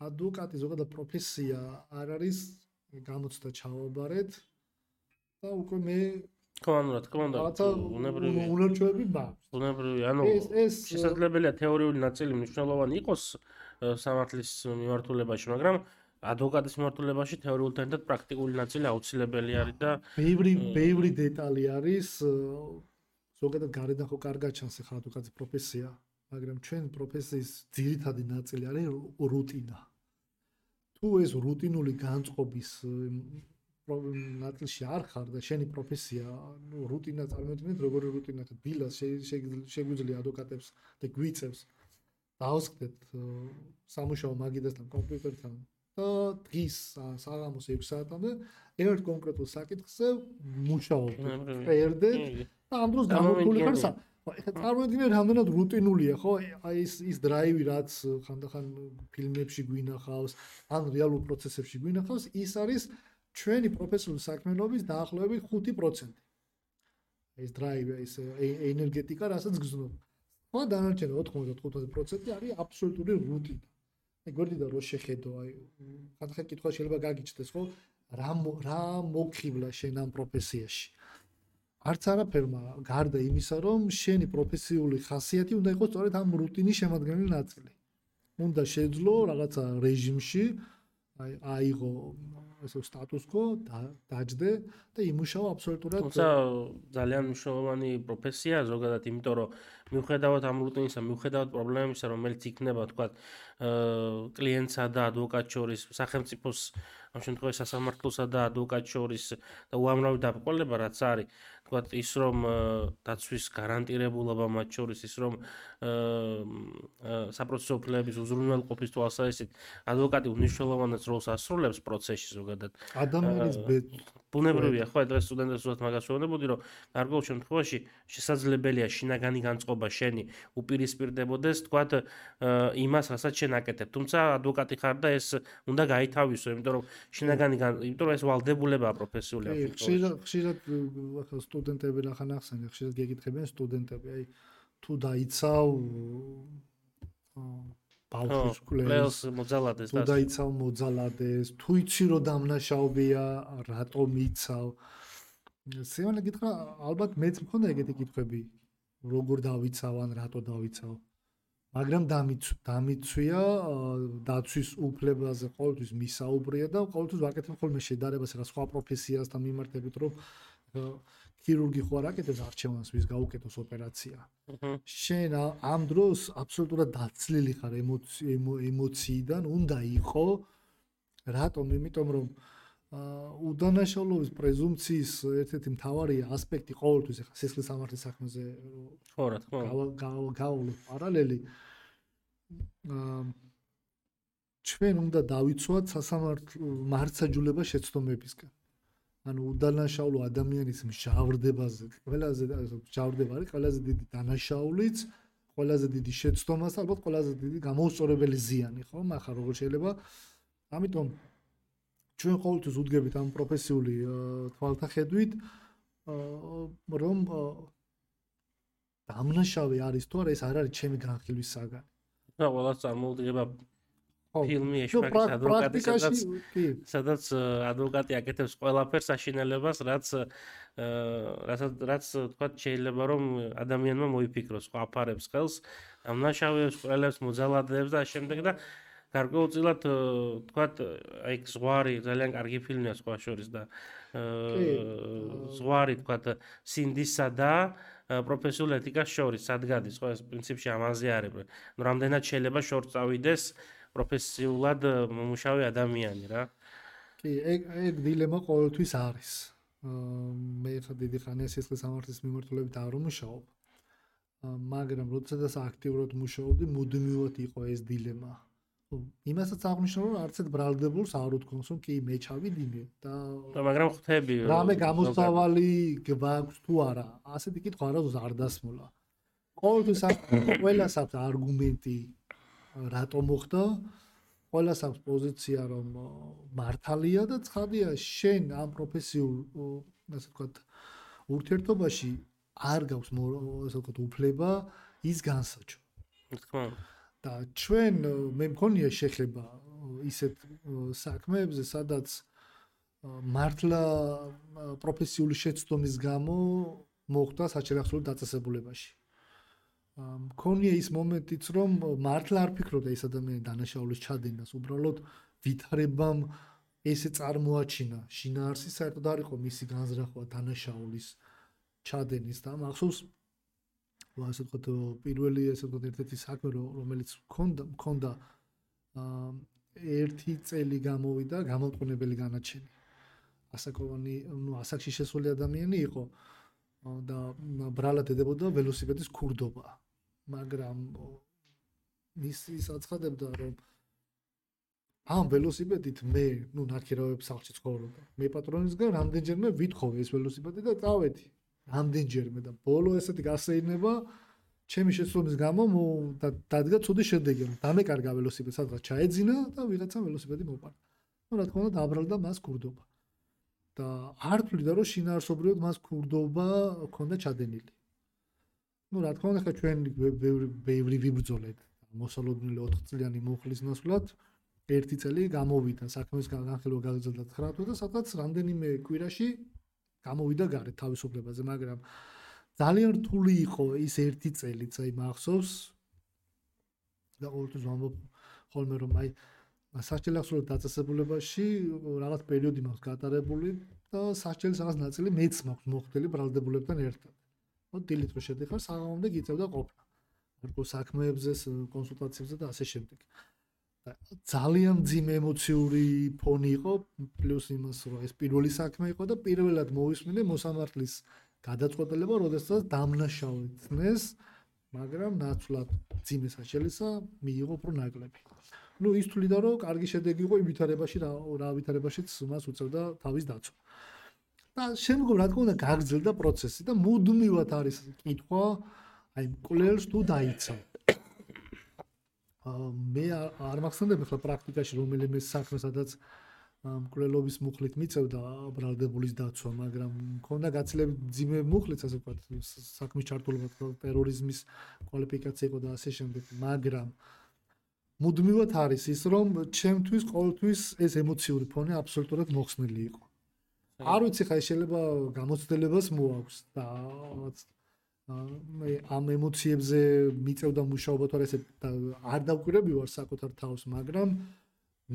ადვოკატი ზოგადად პროფესია არ არის გამოცდა ჩავაბარეთ და უკვე მე ხო ანუ რა თქმა უნდა უნებრივი უნარჩვევები მაქვს უნებრივი ანუ ეს შესაძლებელია თეორიული ნაწილი მნიშვნელოვანი იყოს სამართლის მიმართულებაში მაგრამ ადვოკატის მიმართულებაში თეორიულ თანაც პრაქტიკული ნაწილი აუცილებელი არის და ბევრი ბევრი დეტალი არის ზოგადად გარედან ხო კარგად ჩანს ახლა ადვოკატის პროფესია მაგრამ ჩვენ პროფესიის ძირითადი ნაწილი არის რუტინა. თუ ეს რუტინული განწყობის ნაწილში არ ხარ და შენი პროფესია, ნუ რუტინა წარმოიდგინეთ, როგორი რუტინა ხარ, დილას შეგვიძლია ადვოკატებს და გვიწევს დაუსკდეთ სამუშაო მაგიდასთან კომპიუტერთან. და დღის საღამოს 6 საათამდე ერთ კონკრეტულ საკითხზე მუშაობ. პერდე და ამ დროს გამოვიდული ხარ სა ეხლა წარმოიდგინე რამდენად რუტინულია ხო აი ის ის დრაივი რაც ხანდახან ფილმებში გვინახავს ან რეალურ პროცესებში გვინახავს ის არის ჩვენი პროფესიული საქმიანობის დაახლოებით 5%. ეს დრაივი, ეს ენერგეტიკა, რასაც გზნობ. ხო, დანარჩენი 95% არის აბსოლუტური რუტინა. აი გვერდიდან რო შეხედო, აი ხათხა კითხვა შეიძლება გაგიჩნდეს, ხო? რა რა მოგხიბლა შენ ამ პროფესიაში? არც არაფერმა გარდა იმისა, რომ შენი პროფესიული ხასიათი უნდა იყოს სწორედ ამ რუტინის შემადგენელი ნაწილი. უნდა შეძლო რაღაცა რეჟიმში, აიღო ესე სტატუსკო დაჯდე და იმუშაო აბსოლუტურად. თუმცა ძალიან მნიშვნელოვანი პროფესია ზოგადად იმიტომ რომ მიუხედავად ამ რუტინისა მიუხედავად პრობლემებისა რომელიც იქნება თქვა კლიენტსა და ადვოკატ შორის სახელმწიფოს ამ შემთხვევაში სასამართლოსა და ადვოკატ შორის და უამრავი დაბრკოლება რაც არის თქვა ის რომ დაცვის გარანტირებულობა მათ შორის ის რომ საპროცესო უფლებების უზრუნველყოფის თვალსაზრისით ადვოკატი უნიშნულოვანეს როლს ასრულებს პროცესში ზოგადად. ადამიანის ბუნებრივია ხო დღეს სტუდენტებს უბრალოდ მაგას ვეუბნებოდი რომ გარკვეულ შემთხვევაში შესაძლებელია შინაგანი განწყობა შენი უპირისპირდებოდეს თქვა იმას რასაც შენ აკეთებ. თუმცა ადვოკატი ხარ და ეს უნდა გაითავისო იმიტომ რომ შინაგანი იმიტომ რომ ეს ვალდებულებაა პროფესიული ხშირად ხშირად ახლა სტუდენტები რა ხან ახსენე ხშირად გეკითხებიან სტუდენტები აი თუ დაიცავ ბავშვის კლეს მოძალადეს და თუ დაიცავ მოძალადეს თუ იცი რომ დამნაშაობია რატომ იცავ. სიმონა გითხრა ალბათ მეც მქონდა ეგეთი კითხვები როგორ დავიცავ ან რატო დავიცავ. მაგრამ დამიცვ დამიცვია დაცვის უფლებაზე ყოველთვის მისაუბრია და ყოველთვის ვაკეთებ ხოლმე შედარებას რა სხვა პროფესიასთან მიმართებით რომ ქირურგი ხო არ აკეთებს არჩევანს ვის გაუკეთოს ოპერაცია. შენ ამ დროს აბსოლუტურად დაცლილი ხარ ემოციიდან, უნდა იყო რატომ? იმიტომ რომ უდანაშაულობის პრეზუმციის ერთ-ერთი მთავარი ასპექტი ყოველთვის ახლა სისხლის სამართლის საქმეზე ხო რა თქმა უნდა გავავლე პარალელი ჩვენ უნდა დავიცვათ სასამართლო მართსაჯულება შეცდომებისგან. ანუ უდანაშაულო ადამიანის მჟავრდებაზე ყველაზე მჟავრდება არის ყველაზე დიდი დანაშაულიც ყველაზე დიდი შეცდომას ალბათ ყველაზე დიდი გამოუსწორებელი ზიანი ხო მაგრამ როგორ შეიძლება. ამიტომ ჩვენ ყოველთვის უდგებით ამ პროფესიული თვალთახედვით რომ დამნაშავე არის თუ არა ეს არ არის ჩემი განხილვის საგანი. და ყველა წარმოუდგება ფილმი ეშმაკის ადვოკატი სადაც სადაც ადვოკატი აკეთებს ყველაფერს აშინელებას რაც რასაც რაც თქვა შეიძლება რომ ადამიანმა მოიფიქროს ხო აფარებს ხელს ამნაშავეებს ყველებს მოძალადებს და შემდეგ და გარკვეულწილად თქვა აი ზღვარი ძალიან კარგი ფილმია სხვა შორის და ზღვარი თქვა სინდისა და პროფესიულ ეთიკას შორის სადგადის ხო ეს პრინციპში ამაზე არის რამდენად შეიძლება შორს წავიდეს პროფესიულად მომუშავე ადამიანი რა. კი ეგ ეგ დილემა ყოველთვის არის. მე ხა დიდი ხანია სიცხლის სამართლის მიმართულებით არ ვმუშაობ მაგრამ როდესაც აქტიურად მუშაობდი მუდმივად იყო ეს დილემა. იმასაც აღნიშნო რომ არცეთ ბრალდებულს არ უთქვამს რომ კი მე ჩავიდინე და და მაგრამ ხვდები რამე გამოსავალი გვაქვს თუ არა. ასეთი კითხვა არასდროს არ დასმულა ყოველთვის ყველას აქვს არგუმენტი რატომ მოხდა? ყველას აქვს პოზიცია რომ მართალია და ცხადია შენ ამ პროფესიულ ასე ვთქვათ ურთიერთობაში არ გაქვს ასე ვთქვათ უფლება ის განსაჩო. თქმა და ჩვენ მე მქონია შეხება ისეთ საქმეებზე, სადაც მართლა პროფესიული შეცდომის გამო მოხდა საჩერახსოვრო დაწესებულებაში. მქონია ის მომენტიც, რომ მართლა არ ფიქრობდა ეს ადამიანი დანაშაულის ჩადენას, უბრალოდ ვითარებამ ესე წარმოაჩინა. შინაარსი საერთოდ არ იყო მისი განზრახვა დანაშაულის ჩადენის და მახსოვს ასე ვთქვათ პირველი ასე ვთქვათ ერთ-ერთი საქმე რომელიც მქონდა მქონდა ერთი წელი გამოვიდა გამოკონებელი განაჩენი ასაკოვანი ნუ ასაკში შესული ადამიანი იყო და ბრალად ედებოდა ველოსიპედის ქურდობა მაგრამ ის ის აცხადებდა რომ ამ ველოსიპედით მე ნუ ნარქირავებს სახლში ცხოვრობდა მე პატრონისგან რამდენჯერმე ვითხოვე ეს ველოსიპედი და წავედი ამდენჯერმე და ბოლო ესეთი გასეირნება ჩემი შეცდომის გამო და დადგა ცუდი შედეგი რომ დამეკარგა ველოსიპედი სადღაც ჩაეძინა და ვიღაცა ველოსიპედი მოპარა. ну რა თქმა უნდა დაბრალდა მას ქურდობა. და არ თვლიდა რომ შინაარსობრივად მას ქურდობა ჰქონდა ჩადენილი. Ну რა თქმა უნდა ხა ჩვენ ბევრი ბევრი ვიბრძოლეთ მოსალოდნელი 4 წლიანი მუხლის ნაცვლად ერთი წელი გამოვიდა საქმის განხილვა გაგრძელდა 9 თვე და სადღაც რამდენიმე კვირაში გამოვიდა გარეთ თავისუფლებაზე, მაგრამ ძალიან რთული იყო ის ერთი წელიც, აი მახსოვს და ყოველთვის ვამბობ ხოლმე რომ აი სასჯელახსოვრო დაწესებულებაში რაღაც პერიოდი მაქვს გატარებული და სასჯელის რაღაც ნაწილი მეც მაქვს მოხდელი ბრალდებულებთან ერთად. ო დილით რო შედიხარ, საღამომდე გიწევდა ყოფნა. მარტო საქმეებზე, კონსულტაციებზე და ასე შემდეგ. ძალიან ძიმე ემოციური ფონი იყო პლუს იმას რომ ეს პირველი საქმე იყო და პირველად მოვისმინე მოსამართლის გადაწყვეტილება როდესაც დამნაშავეთნეს მაგრამ ნაცვლად ძიმე საჩელისა მიიღო პრო ნაკლები ну ის თვლიდა რომ კარგი შედეგი იყო იმ ვითარებაში რა რა ვითარებაშიც მას უწევდა თავის დაცვა და შემდგომ რა თქმა უნდა გაგრძელდა პროცესი და მუდმივად არის კითხვა აი მკვლელს თუ დაიცა მე არ მახსენდება ხოლმე პრაქტიკაში რომელიმე საქმე სადაც მკვლელობის მუხლით მიწევდა ბრალდებულის დაცვა, მაგრამ მქონდა გაცილებით ძიმე მუხლიც ასე ვთქვათ, საქმის ჩართულობა ტერორიზმის კვალიფიკაცია იყო და ასე შემდეგ, მაგრამ მუდმივად არის ის, რომ ჩემთვის ყოველთვის ეს ემოციური ფონი აბსოლუტურად მოხსნილი იყო. არ ვიცი ხა შეიძლება გამოცდილებას მოაქვს და მე ამ ემოციებზე მიწევდა მუშაობა თუ ესე არ დავკვირები ვარ საკუთარ თავს, მაგრამ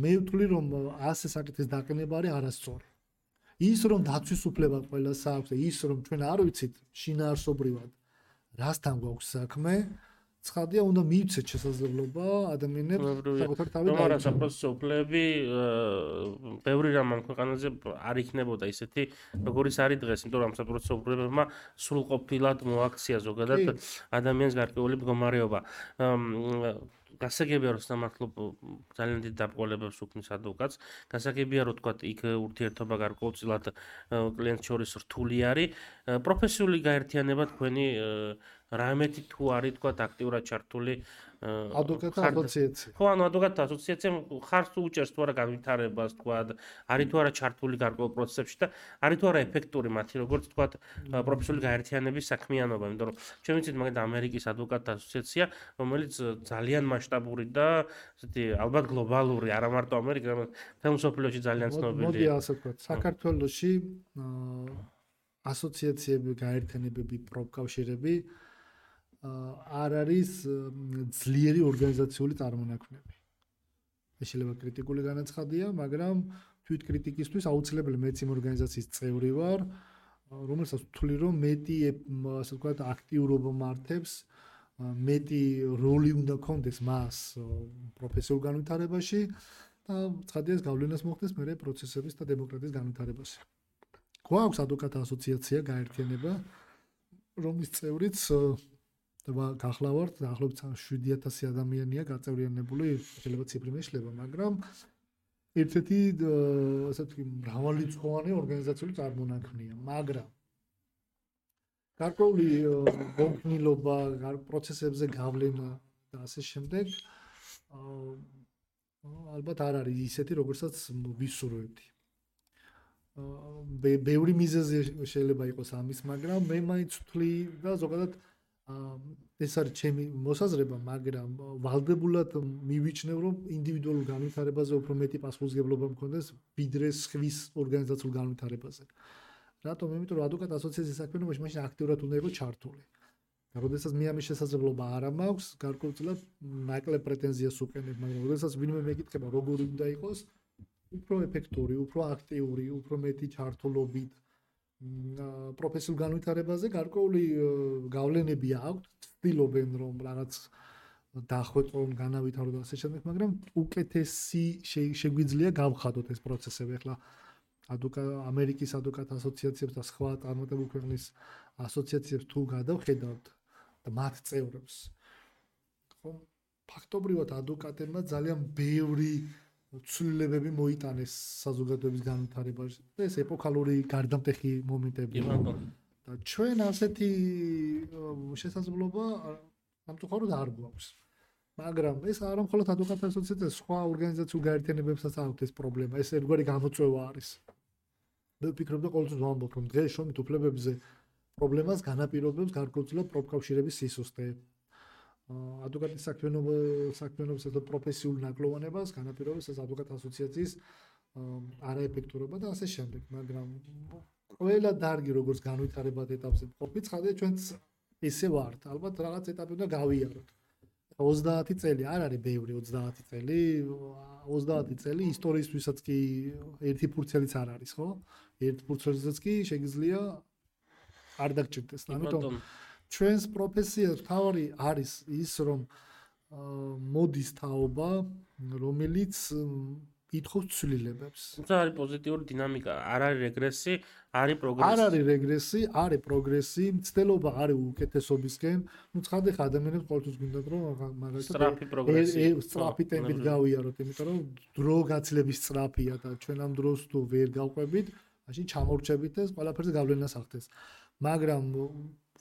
მე ვთვლი რომ ასე საკითხის დაყენება არის არასწორი. ის რომ დაცვის უფლება ყველას აქვს ის რომ ჩვენ არ ვიცით შინაარსობრივად რასთან გვაქვს საქმე, ცხადია უნდა მივცეთ შესაძლებლობა ადამიანებს საკუთარ თავი დაიწყოს. მაგრამ საპროცესო უფლებები ბევრი რამ ამ ქვეყანაზე არ იქნებოდა ისეთი, როგორიც არის დღეს, იმიტომ რომ საპროცესო უფლებებმა სრულყოფილად მოაქცია ზოგადად ადამიანის გარკვეული მდგომარეობა. გასაგებია რომ სამართლო ძალიან დიდ დაბყოლებებს უქმნის ადვოკატს. გასაგებია რომ თქვა იქ ურთიერთობა გარკვეულწილად კლიენტ შორის რთული არის. პროფესიული გაერთიანება თქვენი რამეთი თუ არის თქვა აქტიურად ჩართული ადვოკატთა ასოციაცია. ხო, ანუ ადვოკატთა ასოციაცია ხარს თუ უჭერს თუ არა განვითარებას, თქვა, არის თუ არა ჩართული გარკვეულ პროცესებში და არის თუ არა ეფექტური მათი როგორც თქვა პროფესიული გაერთიანების საქმიანობა, იმიტომ რომ ჩვენ ვიცით მაგალითად ამერიკის ადვოკატთა ასოციაცია, რომელიც ძალიან მასშტაბური და ესეთი ალბათ გლობალური, არა მარტო ამერიკაში, არამედ თემ სოფლიოში ძალიან ცნობილია. მოდი ასე ვთქვა, საქართველოში ასოციაციები, გაერთიანებები, პროფკავშირები არ არის ძლიერი ორგანიზაციული წარმონაქმნები. ეს შეიძლება კრიტიკული განაცხადია, მაგრამ თვით კრიტიკისთვის აუცილებელი მეც იმ ორგანიზაციის წევრი ვარ, რომელსაც ვთვლი რომ მეტი ასე ვთქვათ აქტიურობა მართებს, მეტი როლი უნდა კონდეს მას პროფესიულ განვითარებაში და ცხადია ეს გავლენას მოხდეს მეორე პროცესების და დემოკრატიის განვითარებაში. გვაქვს ადვოკატთა ასოციაცია გაერთიანება, რომლის წევრიც და გახლავართ დაახლოებით 7000 ადამიანია გაწევრიანებული, შეიძლება ციფრი მეშლება, მაგრამ ერთ-ერთი ასე ვთქვი, მრავალრიცხოვანი ორგანიზაციული წარმონაქმნია, მაგრამ გარკვეული გონქნილობა, პროცესებზე გავლენა და ასე შემდეგ ალბათ არ არის ისეთი, როგორცაც ვისურვებდი. აა ბევრი მიზეზი შეიძლება იყოს ამის, მაგრამ მე მაინც ვთვლი და ზოგადად ეს არის ჩემი მოსაზრება, მაგრამ ვალდებულად მივიჩნევ, რომ ინდივიდუალურ განვითარებაზე უფრო მეტი პასუხისგებლობა მქონდეს, ვიდრე სხვის ორგანიზაციულ განვითარებაზე. რატომ? იმიტომ რომ ადვოკატ ასოციაციის საქმიანობაში მაშინ აქტიურად უნდა იყოს ჩართული. და როდესაც მე ამის შესაძლებლობა არ მაქვს, გარკვეულწილად ნაკლებ პრეტენზიას უყენებ, მაგრამ როდესაც ვინმე მეკითხება, როგორი უნდა იყოს, უფრო ეფექტური, უფრო აქტიური, უფრო მეტი ჩართულობით პროფესიულ განვითარებაზე გარკვეული გავლენები აქვს, ცდილობენ რომ რაღაც დახვეწონ, განავითარონ და ასე შემდეგ, მაგრამ უკეთესი შეგვიძლია გავხადოთ ეს პროცესები. ახლა ადვოკა ამერიკის ადვოკატ ასოციაციებს და სხვა წარმატებულ ქვეყნის ასოციაციებს თუ გადავხედავთ და მათ წევრებს ხო ფაქტობრივად ადვოკატებმა ძალიან ბევრი ცვლილებები მოიტანეს საზოგადოების განვითარებაში. ეს ეპოქალური გარდამტეხი მომენტებია. და ჩვენ ასეთი შესაძლებლობა სამწუხაროდ არ გვაქვს. მაგრამ ეს არა მხოლოდ ადვოკატთა ასოციაციას, სხვა ორგანიზაციულ გაერთიანებებსაც აქვს ეს პრობლემა. ეს ერთგვარი გამოწვევა არის. მე ვფიქრობ და ყოველთვის ვამბობ, რომ დღეს შრომით უფლებებზე პრობლემას განაპირობებს გარკვეულწილად პროფკავშირების სისუსტე. ადვოკატის საქმიანობა საქმიანობის ეს პროფესიულ ნაკლოვანებას განაპირობებს ეს ადვოკატ ასოციაციის არაეფექტურობა და ასე შემდეგ, მაგრამ ყველა დარგი როგორც განვითარებად ეტაპზე ყოფი, ცხადია ჩვენც ესე ვართ. ალბათ რაღაც ეტაპი უნდა გავიაროთ. 30 წელი არ არის ბევრი 30 წელი 30 წელი ისტორიისთვისაც კი ერთი ფურცელიც არ არის ხო ერთ ფურცელსაც კი შეგიძლია არ დაგჭირდეს ამიტომ ჩვენს პროფესიას თავი არის ის რომ მოდის თაობა რომელიც ითხოვს ცვლილებებს. თუმცა არის პოზიტიური დინამიკა, არ არის რეგრესი, არის პროგრესი. არ არის რეგრესი, არის პროგრესი, მცდელობა არის უკეთესობისკენ. ნუ ცხადე ხა ადამიანებს ყოველთვის გინდათ რომ მაგალითად სწრაფი პროგრესი, სწრაფი ტემპით გავიაროთ, იმიტომ რომ დრო გაცლების სწრაფია და ჩვენ ამ დროს თუ ვერ გავყვებით, მაშინ ჩამორჩებით ეს ყველაფერზე გავლენას ახდენს. მაგრამ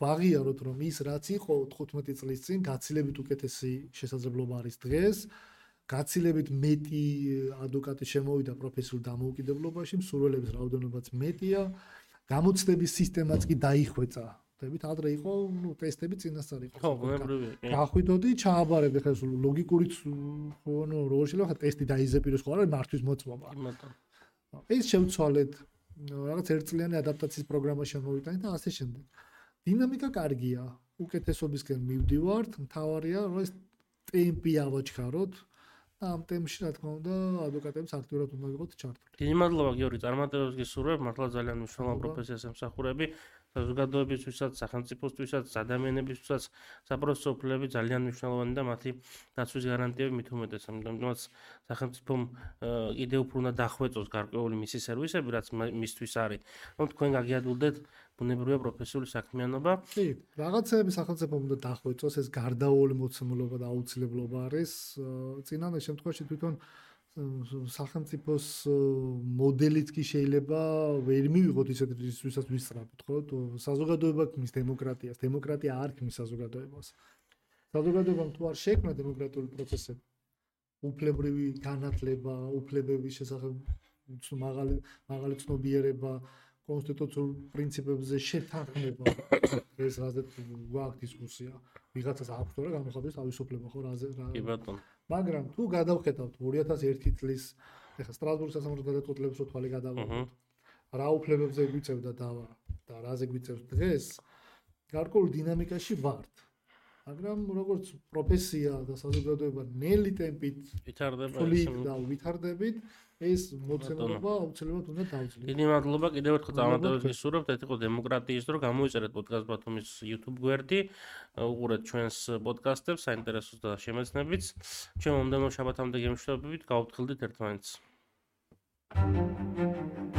ვაღიაროთ რომ ის რაც იყო 15 წლის წინ გაცილებით უკეთესი შესაძლებლობა არის დღეს. გაცილებით მეტი ადვოკატი შემოვიდა პროფესიულ დამოუკიდებლობაში მსურველების რაოდენობაც მეტია. გამოცდების სისტემაც კი დაიხვეწა. დებით ადრე იყო ნუ ტესტები წინასწარ იყო. ხო გონებრივია გახვიდოდი ჩააბარებდი ხა ლოგიკურიც ხო ნუ როგორ შეიძლება ხა ტესტი დაიზეპიროს ხო არა მართვის მოწმობა. ეს შევცვალეთ. რაღაც ერთწლიანი ადაპტაციის პროგრამა შემოვიტანეთ და ასე შემდეგ დინამიკა კარგია. უკეთესობისკენ მივდივართ, მთავარია რომ ეს ტემპი ავაჩქაროთ. ამ ტემპში რა თქმა უნდა, ადვოკატებს აქტიურად უნდა ვიყოთ ჩართული. დიდი მადლობა გიორგი, წარმატებებს გისურვებ, მართლა ძალიან მნიშვნელოვან პროფესიას ემსახურები. საზოგადოებისთვისაც, სახელმწიფოსთვისაც, ადამიანებისთვისაც საპროცესო უფლებები ძალიან მნიშვნელოვანი და მათი დაცვის გარანტიები მით უმეტეს, ამიტომ სახელმწიფომ იდეა უფრო უნდა დახვეწოს გარკვეული მისი სერვისები, რაც მისთვის არის. რომ თქვენ გაგიადულდეთ ბუნებრივია პროფესიული საქმიანობა. კი, რაღაცეები სახელმწიფომ უნდა დახვეწოს, ეს გარდაუვალი მოცემულობა და აუცილებლობა არის. წინანდ შემთხვევაში თვითონ სახელმწიფოს მოდელიც კი შეიძლება ვერ მივიღოთ ისეთ რისთვისაც ვისწრაფოთ, ხო? საზოგადოება ქმნის დემოკრატიას, დემოკრატია არ ქმნის საზოგადოებას. საზოგადოებამ თუ არ შექმნა დემოკრატიული პროცესები, უფლებრივი განათლება, უფლებების შესახებ მაღალი მაღალი ცნობიერება, კონსტიტუციურ პრინციპებზე შეთანხმება. ეს რაზე გვაქვს დისკუსია. ვიღაცას აქვს თორე გამოხატვის თავისუფლება ხო რაზე რა კი ბატონო. მაგრამ თუ გადავხედავთ 2001 წლის ეხლა სტრასბურგის სასამართლოს გადაწყვეტილებს რო თვალი გადავხედავთ რა უფლებებზე გვიწევდა დავა და რაზე გვიწევს დღეს გარკვეულ დინამიკაში ვართ. მაგრამ როგორც პროფესია და საზოგადოება ნელი ტემპით ვითარდება და ვითარდებით ეს მოცემულობა აუცილებლად უნდა დავძლიეროთ. დიდი მადლობა კიდევ ერთხელ წარმატებებს გისურვებთ. ეს იყო დემოკრატიის დრო. გამოიწერეთ პოდკასტ ბათუმის YouTube გვერდი. უყურეთ ჩვენს პოდკასტებს, საინტერესოს და შემეცნებიც. ჩვენ მომდენო შაბათამდე გემშვიდობებით, გავფრთხილდით ერთმანეთს. Thank you.